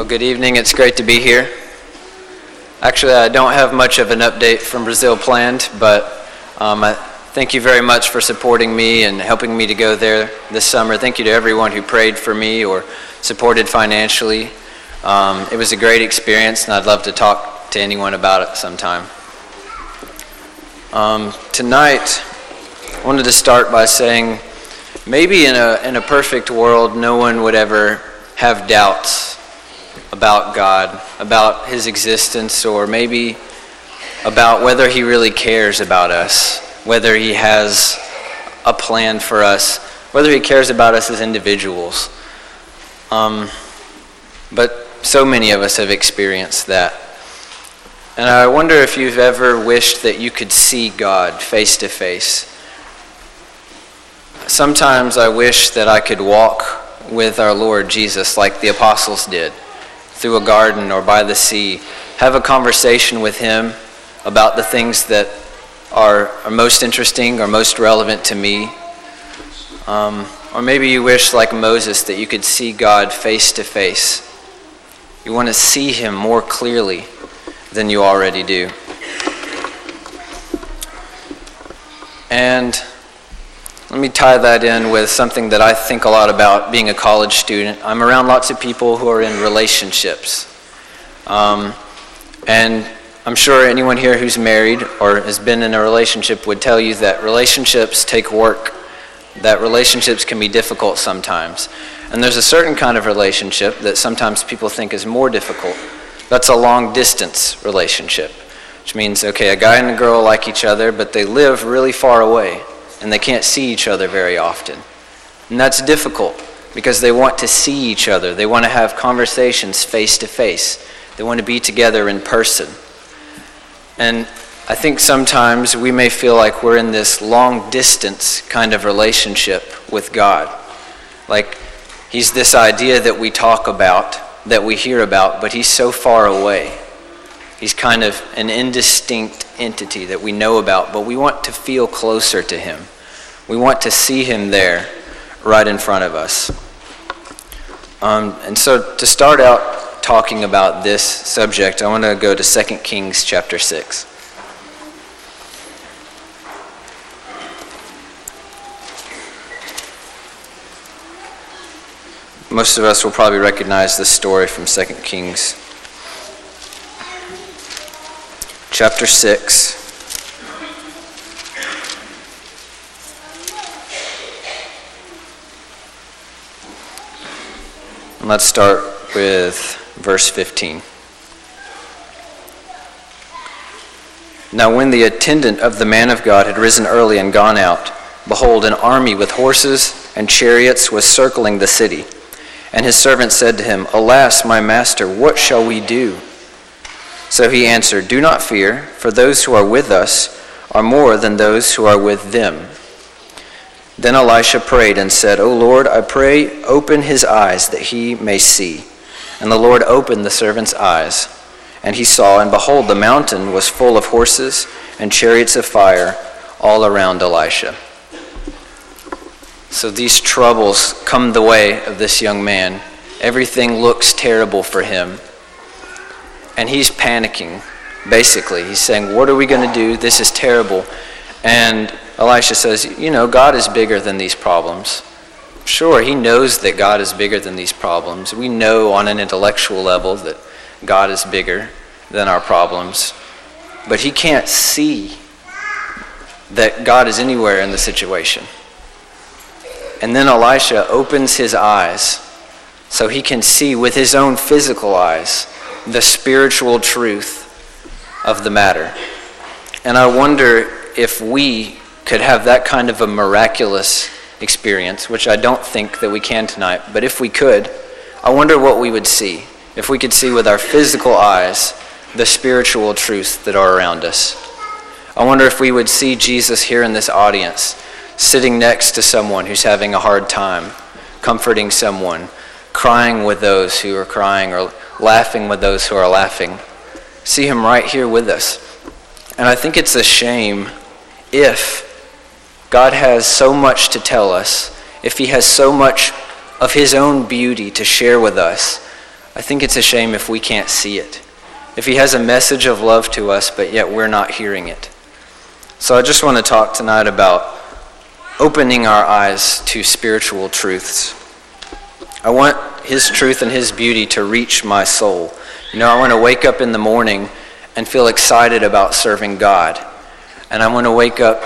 Well, good evening. It's great to be here. Actually, I don't have much of an update from Brazil planned, but um, I thank you very much for supporting me and helping me to go there this summer. Thank you to everyone who prayed for me or supported financially. Um, it was a great experience, and I'd love to talk to anyone about it sometime. Um, tonight, I wanted to start by saying maybe in a, in a perfect world, no one would ever have doubts about God, about his existence, or maybe about whether he really cares about us, whether he has a plan for us, whether he cares about us as individuals. Um, but so many of us have experienced that. And I wonder if you've ever wished that you could see God face to face. Sometimes I wish that I could walk with our Lord Jesus like the apostles did through a garden or by the sea, have a conversation with him about the things that are, are most interesting or most relevant to me. Um, or maybe you wish, like Moses, that you could see God face to face. You want to see him more clearly than you already do. And let me tie that in with something that I think a lot about being a college student. I'm around lots of people who are in relationships. Um, and I'm sure anyone here who's married or has been in a relationship would tell you that relationships take work, that relationships can be difficult sometimes. And there's a certain kind of relationship that sometimes people think is more difficult. That's a long distance relationship, which means, okay, a guy and a girl like each other, but they live really far away and they can't see each other very often. And that's difficult because they want to see each other. They want to have conversations face to face. They want to be together in person. And I think sometimes we may feel like we're in this long distance kind of relationship with God. Like He's this idea that we talk about, that we hear about, but He's so far away. He's kind of an indistinct entity that we know about, but we want to feel closer to him. We want to see him there right in front of us. Um, and so to start out talking about this subject, I want to go to 2 Kings chapter 6. Most of us will probably recognize this story from 2 Kings chapter 6. Let's start with verse 15. Now, when the attendant of the man of God had risen early and gone out, behold, an army with horses and chariots was circling the city. And his servant said to him, Alas, my master, what shall we do? So he answered, Do not fear, for those who are with us are more than those who are with them. Then Elisha prayed and said, O Lord, I pray, open his eyes that he may see. And the Lord opened the servant's eyes. And he saw, and behold, the mountain was full of horses and chariots of fire all around Elisha. So these troubles come the way of this young man. Everything looks terrible for him and he's panicking, basically. He's saying, What are we going to do? This is terrible. And Elisha says, You know, God is bigger than these problems. Sure, he knows that God is bigger than these problems. We know on an intellectual level that God is bigger than our problems. But he can't see that God is anywhere in the situation. And then Elisha opens his eyes so he can see with his own physical eyes the spiritual truth of the matter. And I wonder if we could have that kind of a miraculous experience, which I don't think that we can tonight, but if we could, I wonder what we would see. If we could see with our physical eyes the spiritual truths that are around us. I wonder if we would see Jesus here in this audience, sitting next to someone who's having a hard time, comforting someone, crying with those who are crying, or laughing with those who are laughing. See him right here with us. And I think it's a shame if God has so much to tell us, if he has so much of his own beauty to share with us. I think it's a shame if we can't see it. If he has a message of love to us, but yet we're not hearing it. So I just want to talk tonight about opening our eyes to spiritual truths. I want his truth and his beauty to reach my soul. You know, I want to wake up in the morning and feel excited about serving God. And I want to wake up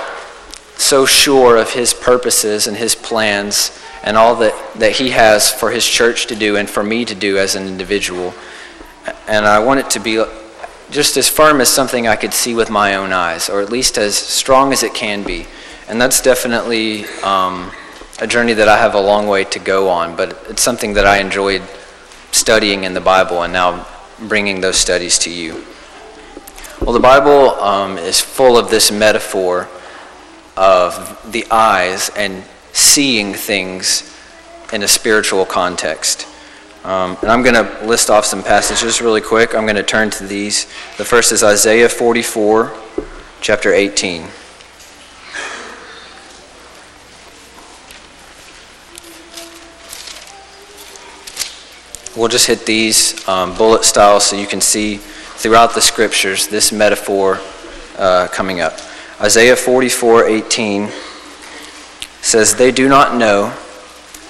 so sure of his purposes and his plans and all that, that he has for his church to do and for me to do as an individual. And I want it to be just as firm as something I could see with my own eyes, or at least as strong as it can be. And that's definitely um, a journey that I have a long way to go on, but it's something that I enjoyed studying in the Bible and now bringing those studies to you. Well, the Bible um, is full of this metaphor of the eyes and seeing things in a spiritual context. Um, and I'm going to list off some passages really quick. I'm going to turn to these. The first is Isaiah 44, chapter 18. We'll just hit these um, bullet style so you can see throughout the scriptures this metaphor uh, coming up. Isaiah 44:18 says, They do not know,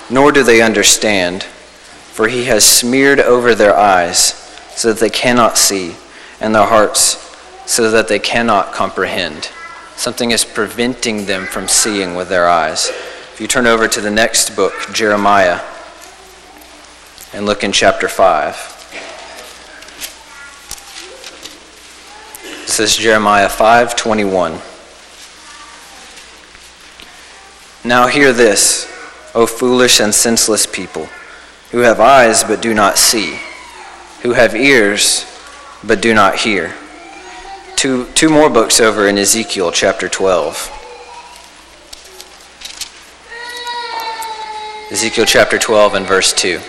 nor do they understand, for he has smeared over their eyes so that they cannot see, and their hearts so that they cannot comprehend. Something is preventing them from seeing with their eyes. If you turn over to the next book, Jeremiah, and look in chapter 5. This is Jeremiah 5:21. Now hear this, O foolish and senseless people, who have eyes but do not see, who have ears but do not hear. Two, two more books over in Ezekiel chapter 12. Ezekiel chapter 12 and verse 2.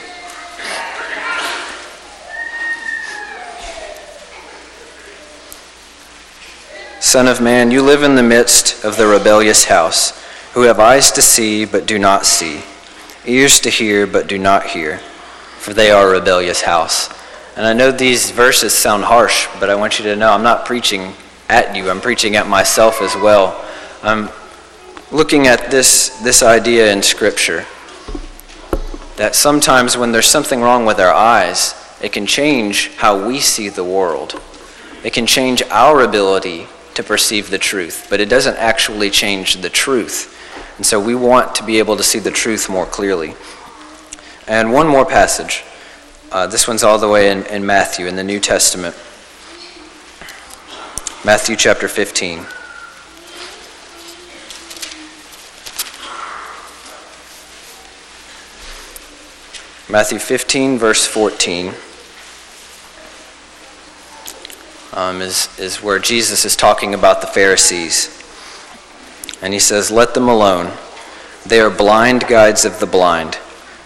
Son of man, you live in the midst of the rebellious house who have eyes to see but do not see, ears to hear but do not hear, for they are a rebellious house. And I know these verses sound harsh, but I want you to know I'm not preaching at you, I'm preaching at myself as well. I'm looking at this, this idea in Scripture that sometimes when there's something wrong with our eyes, it can change how we see the world. It can change our ability to perceive the truth, but it doesn't actually change the truth. And so we want to be able to see the truth more clearly. And one more passage. Uh, this one's all the way in, in Matthew, in the New Testament. Matthew chapter 15. Matthew 15, verse 14, um, is, is where Jesus is talking about the Pharisees. And he says, Let them alone. They are blind guides of the blind.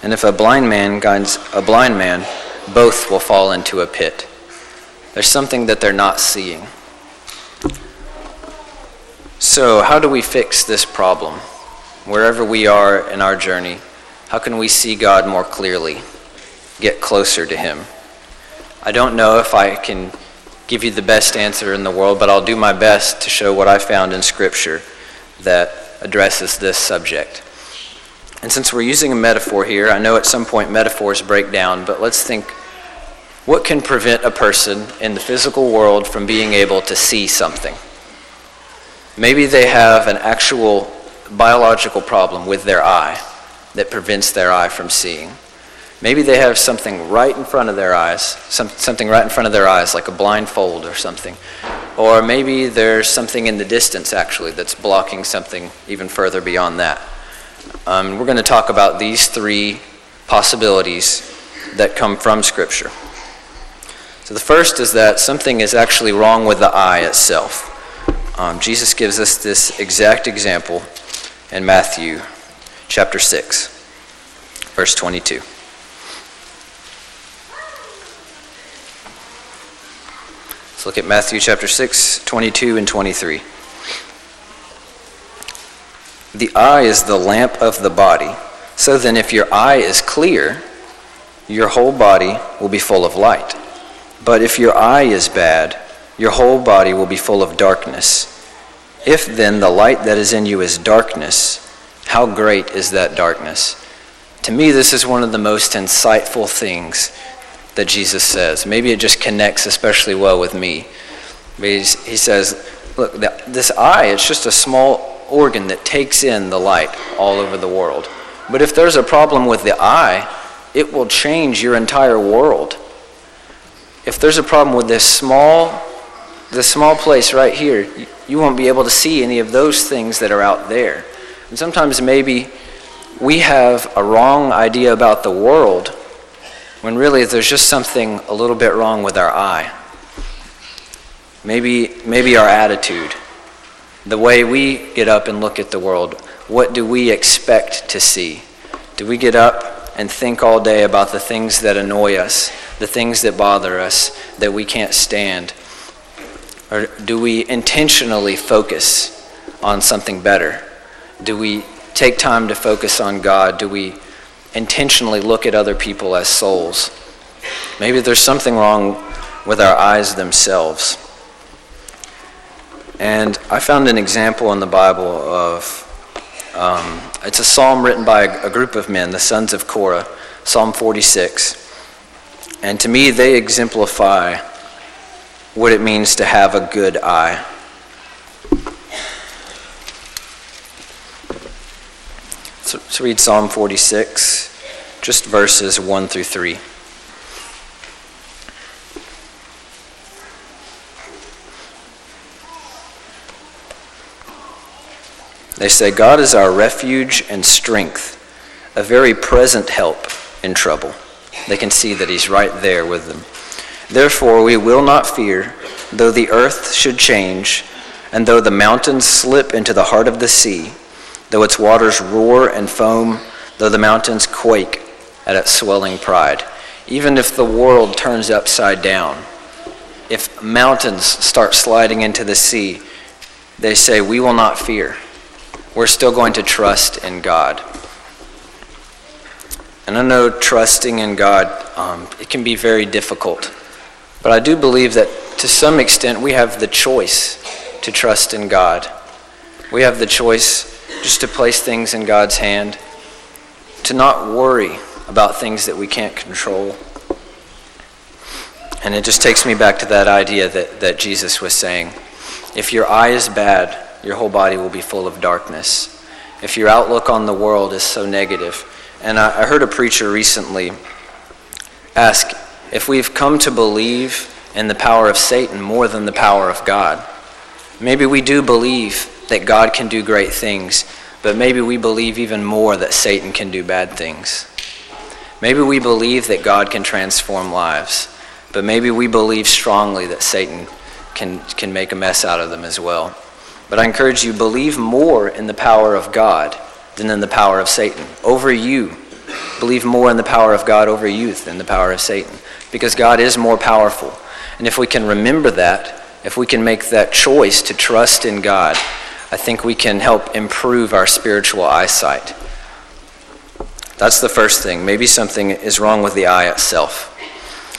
And if a blind man guides a blind man, both will fall into a pit. There's something that they're not seeing. So, how do we fix this problem? Wherever we are in our journey, how can we see God more clearly, get closer to Him? I don't know if I can give you the best answer in the world, but I'll do my best to show what I found in Scripture that addresses this subject. And since we're using a metaphor here, I know at some point metaphors break down, but let's think what can prevent a person in the physical world from being able to see something? Maybe they have an actual biological problem with their eye that prevents their eye from seeing. Maybe they have something right in front of their eyes, some, something right in front of their eyes, like a blindfold or something. Or maybe there's something in the distance, actually, that's blocking something even further beyond that. Um, we're going to talk about these three possibilities that come from Scripture. So the first is that something is actually wrong with the eye itself. Um, Jesus gives us this exact example in Matthew chapter 6, verse 22. Look at Matthew chapter 6, 22 and 23. The eye is the lamp of the body. So then, if your eye is clear, your whole body will be full of light. But if your eye is bad, your whole body will be full of darkness. If then the light that is in you is darkness, how great is that darkness? To me, this is one of the most insightful things that Jesus says. Maybe it just connects especially well with me. He says, Look, this eye, it's just a small organ that takes in the light all over the world. But if there's a problem with the eye, it will change your entire world. If there's a problem with this small, this small place right here, you won't be able to see any of those things that are out there. And sometimes maybe we have a wrong idea about the world when really there's just something a little bit wrong with our eye. Maybe, maybe our attitude, the way we get up and look at the world. What do we expect to see? Do we get up and think all day about the things that annoy us, the things that bother us, that we can't stand? Or do we intentionally focus on something better? Do we take time to focus on God? Do we intentionally look at other people as souls? Maybe there's something wrong with our eyes themselves. And I found an example in the Bible of um, it's a psalm written by a group of men, the sons of Korah, Psalm 46. And to me, they exemplify what it means to have a good eye. Let's read Psalm 46, just verses 1 through 3. They say, God is our refuge and strength, a very present help in trouble. They can see that He's right there with them. Therefore, we will not fear, though the earth should change, and though the mountains slip into the heart of the sea though its waters roar and foam, though the mountains quake at its swelling pride. Even if the world turns upside down, if mountains start sliding into the sea, they say, We will not fear. We're still going to trust in God. And I know trusting in God, um, it can be very difficult. But I do believe that to some extent we have the choice to trust in God. We have the choice just to place things in God's hand, to not worry about things that we can't control. And it just takes me back to that idea that, that Jesus was saying if your eye is bad, your whole body will be full of darkness. If your outlook on the world is so negative. And I, I heard a preacher recently ask if we've come to believe in the power of Satan more than the power of God. Maybe we do believe that God can do great things, but maybe we believe even more that Satan can do bad things. Maybe we believe that God can transform lives, but maybe we believe strongly that Satan can, can make a mess out of them as well. But I encourage you, believe more in the power of God than in the power of Satan. Over you, believe more in the power of God over you than the power of Satan, because God is more powerful. And if we can remember that, if we can make that choice to trust in God, I think we can help improve our spiritual eyesight. That's the first thing. Maybe something is wrong with the eye itself.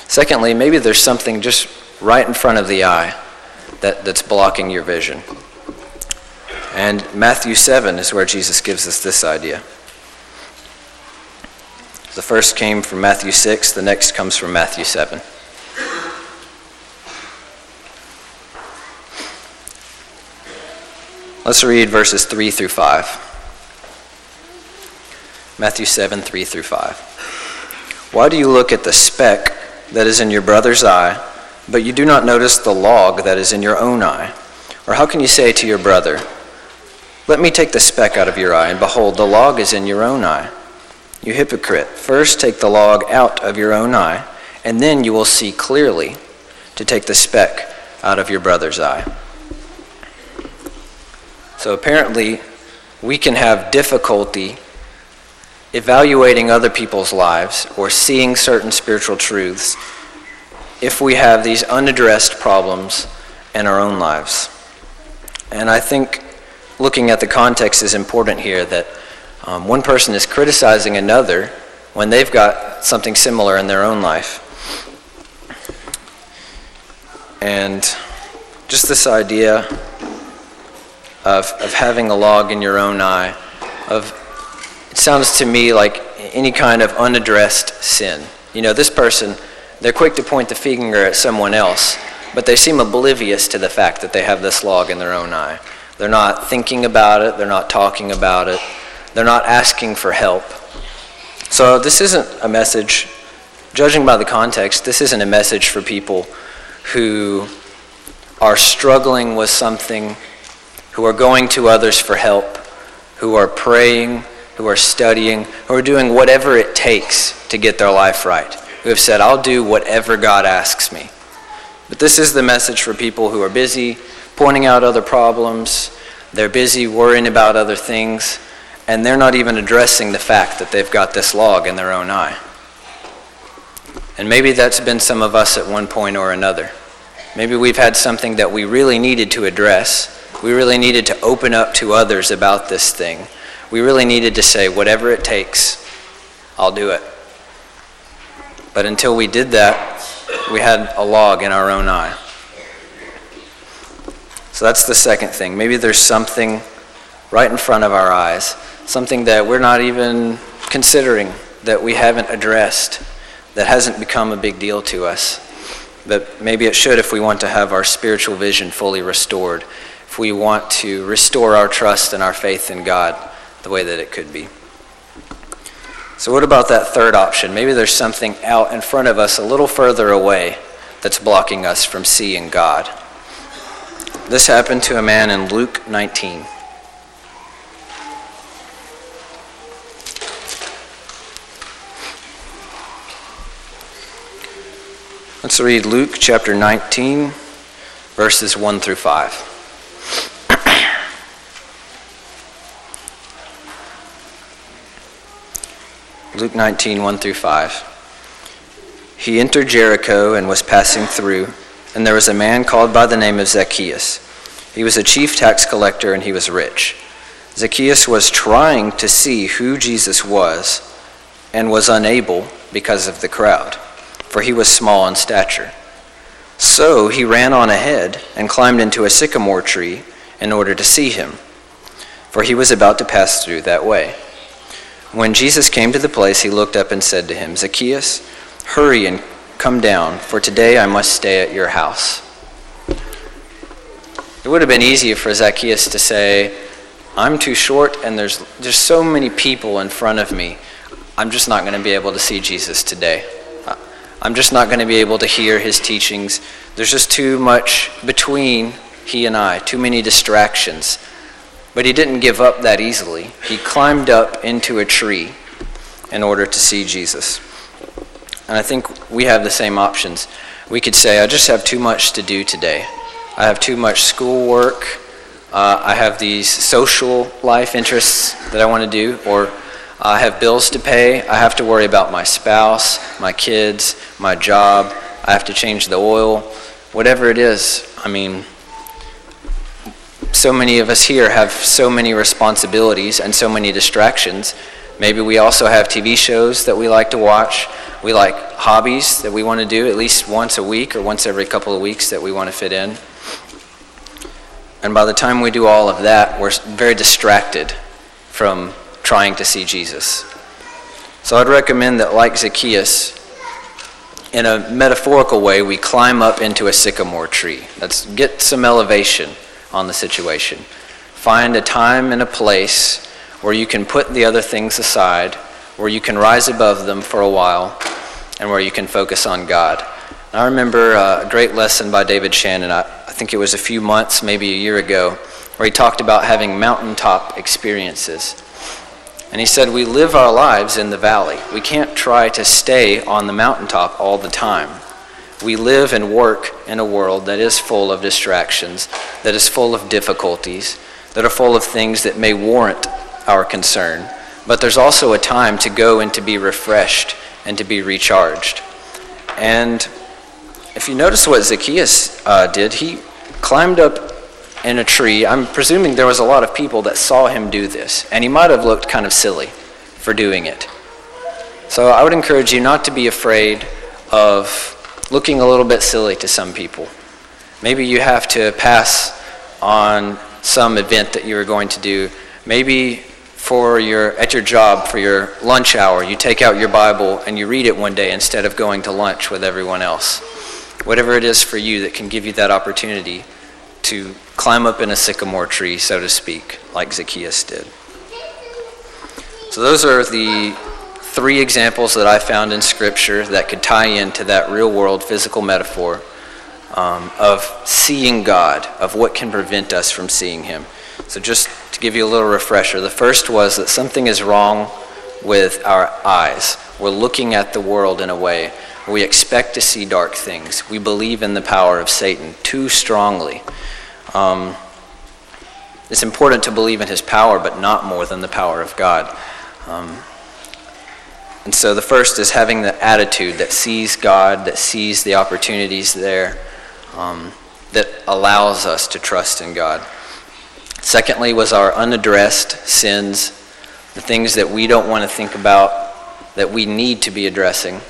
Secondly, maybe there's something just right in front of the eye that, that's blocking your vision. And Matthew 7 is where Jesus gives us this idea. The first came from Matthew 6, the next comes from Matthew 7. Let's read verses 3 through 5. Matthew 7, 3 through 5. Why do you look at the speck that is in your brother's eye, but you do not notice the log that is in your own eye? Or how can you say to your brother, Let me take the speck out of your eye, and behold, the log is in your own eye? You hypocrite, first take the log out of your own eye, and then you will see clearly to take the speck out of your brother's eye. So apparently, we can have difficulty evaluating other people's lives or seeing certain spiritual truths if we have these unaddressed problems in our own lives. And I think looking at the context is important here that um, one person is criticizing another when they've got something similar in their own life. And just this idea of, of having a log in your own eye, of it sounds to me like any kind of unaddressed sin. You know, this person, they're quick to point the finger at someone else, but they seem oblivious to the fact that they have this log in their own eye. They're not thinking about it, they're not talking about it, they're not asking for help. So, this isn't a message, judging by the context, this isn't a message for people who are struggling with something, who are going to others for help, who are praying, who are studying, who are doing whatever it takes to get their life right, who have said, I'll do whatever God asks me. But this is the message for people who are busy pointing out other problems, they're busy worrying about other things, and they're not even addressing the fact that they've got this log in their own eye. And maybe that's been some of us at one point or another. Maybe we've had something that we really needed to address. We really needed to open up to others about this thing. We really needed to say, whatever it takes, I'll do it. But until we did that, we had a log in our own eye. So that's the second thing. Maybe there's something right in front of our eyes, something that we're not even considering, that we haven't addressed, that hasn't become a big deal to us. But maybe it should if we want to have our spiritual vision fully restored, we want to restore our trust and our faith in God the way that it could be. So, what about that third option? Maybe there's something out in front of us a little further away that's blocking us from seeing God. This happened to a man in Luke 19. Let's read Luke chapter 19, verses 1 through 5. Luke 19, 1 through 5. He entered Jericho and was passing through, and there was a man called by the name of Zacchaeus. He was a chief tax collector and he was rich. Zacchaeus was trying to see who Jesus was and was unable because of the crowd, for he was small in stature. So he ran on ahead and climbed into a sycamore tree in order to see him, for he was about to pass through that way. When Jesus came to the place, he looked up and said to him, Zacchaeus, hurry and come down, for today I must stay at your house. It would have been easier for Zacchaeus to say, I'm too short and there's, there's so many people in front of me. I'm just not going to be able to see Jesus today. I'm just not going to be able to hear his teachings. There's just too much between he and I, too many distractions. But he didn't give up that easily. He climbed up into a tree in order to see Jesus. And I think we have the same options. We could say, I just have too much to do today. I have too much schoolwork. Uh, I have these social life interests that I want to do, or I have bills to pay. I have to worry about my spouse, my kids, my job. I have to change the oil. Whatever it is, I mean, so many of us here have so many responsibilities and so many distractions. Maybe we also have TV shows that we like to watch. We like hobbies that we want to do at least once a week or once every couple of weeks that we want to fit in. And by the time we do all of that, we're very distracted from trying to see Jesus. So I'd recommend that, like Zacchaeus, in a metaphorical way, we climb up into a sycamore tree. Let's get some elevation on the situation. Find a time and a place where you can put the other things aside, where you can rise above them for a while, and where you can focus on God. I remember uh, a great lesson by David Shannon, I, I think it was a few months, maybe a year ago, where he talked about having mountaintop experiences. And he said, We live our lives in the valley. We can't try to stay on the mountaintop all the time. We live and work in a world that is full of distractions, that is full of difficulties, that are full of things that may warrant our concern. But there's also a time to go and to be refreshed and to be recharged. And if you notice what Zacchaeus uh, did, he climbed up in a tree. I'm presuming there was a lot of people that saw him do this, and he might have looked kind of silly for doing it. So I would encourage you not to be afraid of looking a little bit silly to some people. Maybe you have to pass on some event that you're going to do. Maybe for your at your job for your lunch hour, you take out your Bible and you read it one day instead of going to lunch with everyone else. Whatever it is for you that can give you that opportunity to climb up in a sycamore tree, so to speak, like Zacchaeus did. So those are the three examples that I found in Scripture that could tie into that real world physical metaphor um, of seeing God, of what can prevent us from seeing Him. So, just to give you a little refresher, the first was that something is wrong with our eyes. We're looking at the world in a way we expect to see dark things. We believe in the power of Satan too strongly. Um, it's important to believe in his power, but not more than the power of God. Um, and so the first is having the attitude that sees God, that sees the opportunities there, um, that allows us to trust in God. Secondly, was our unaddressed sins, the things that we don't want to think about, that we need to be addressing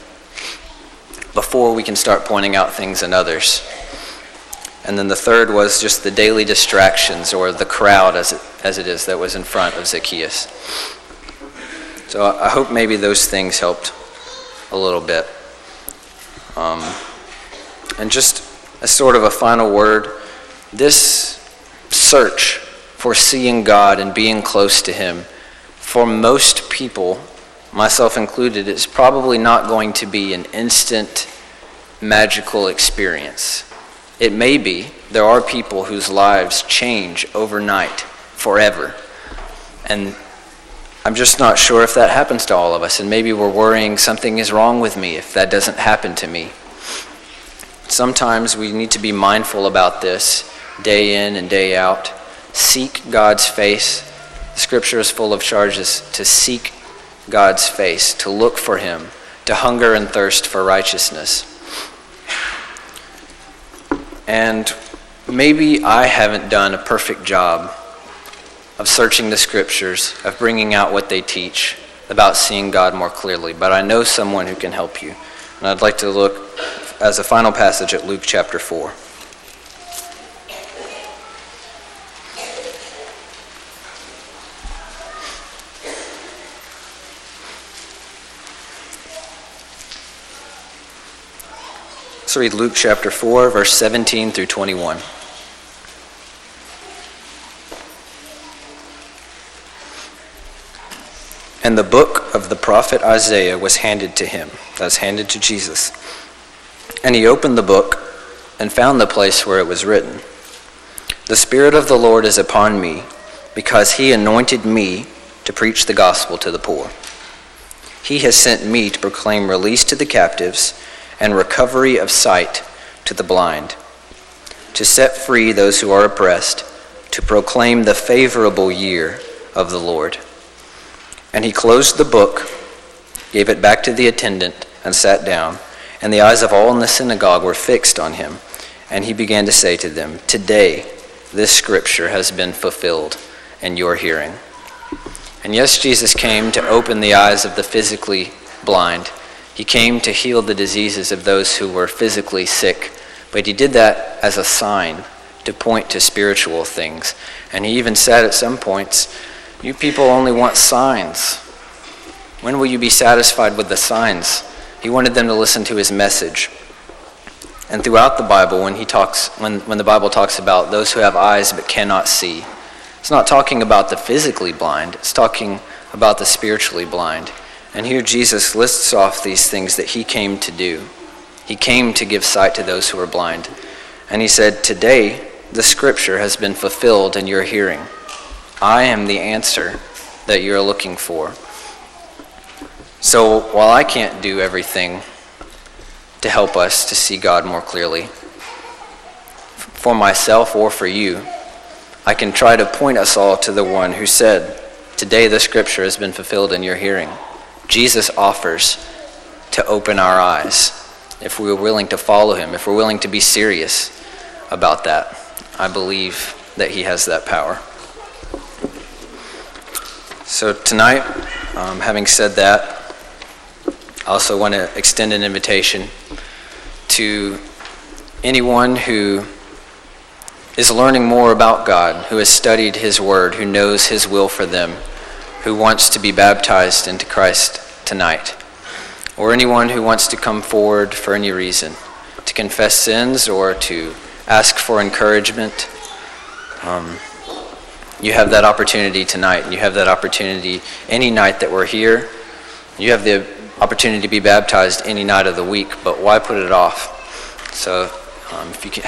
before we can start pointing out things in others. And then the third was just the daily distractions or the crowd, as it, as it is, that was in front of Zacchaeus. So I hope maybe those things helped a little bit. Um, and just as sort of a final word, this search for seeing God and being close to Him, for most people, myself included, is probably not going to be an instant magical experience. It may be. There are people whose lives change overnight, forever. And I'm just not sure if that happens to all of us, and maybe we're worrying something is wrong with me if that doesn't happen to me. Sometimes we need to be mindful about this day in and day out. Seek God's face. Scripture is full of charges to seek God's face, to look for Him, to hunger and thirst for righteousness. And maybe I haven't done a perfect job of searching the scriptures, of bringing out what they teach about seeing God more clearly. But I know someone who can help you. And I'd like to look as a final passage at Luke chapter 4. Let's read Luke chapter 4, verse 17 through 21. And the book of the prophet Isaiah was handed to him. That was handed to Jesus. And he opened the book and found the place where it was written The Spirit of the Lord is upon me, because he anointed me to preach the gospel to the poor. He has sent me to proclaim release to the captives and recovery of sight to the blind, to set free those who are oppressed, to proclaim the favorable year of the Lord. And he closed the book, gave it back to the attendant, and sat down. And the eyes of all in the synagogue were fixed on him. And he began to say to them, Today this scripture has been fulfilled in your hearing. And yes, Jesus came to open the eyes of the physically blind. He came to heal the diseases of those who were physically sick. But he did that as a sign to point to spiritual things. And he even said at some points, you people only want signs. When will you be satisfied with the signs? He wanted them to listen to his message. And throughout the Bible, when he talks, when, when the Bible talks about those who have eyes but cannot see, it's not talking about the physically blind, it's talking about the spiritually blind. And here Jesus lists off these things that he came to do. He came to give sight to those who are blind. And he said, Today the scripture has been fulfilled in your hearing. I am the answer that you're looking for. So while I can't do everything to help us to see God more clearly, for myself or for you, I can try to point us all to the one who said, Today the scripture has been fulfilled in your hearing. Jesus offers to open our eyes if we're willing to follow him, if we're willing to be serious about that. I believe that he has that power. So, tonight, um, having said that, I also want to extend an invitation to anyone who is learning more about God, who has studied His Word, who knows His will for them, who wants to be baptized into Christ tonight, or anyone who wants to come forward for any reason to confess sins or to ask for encouragement. Um, you have that opportunity tonight, and you have that opportunity any night that we're here. You have the opportunity to be baptized any night of the week, but why put it off? So um, if you can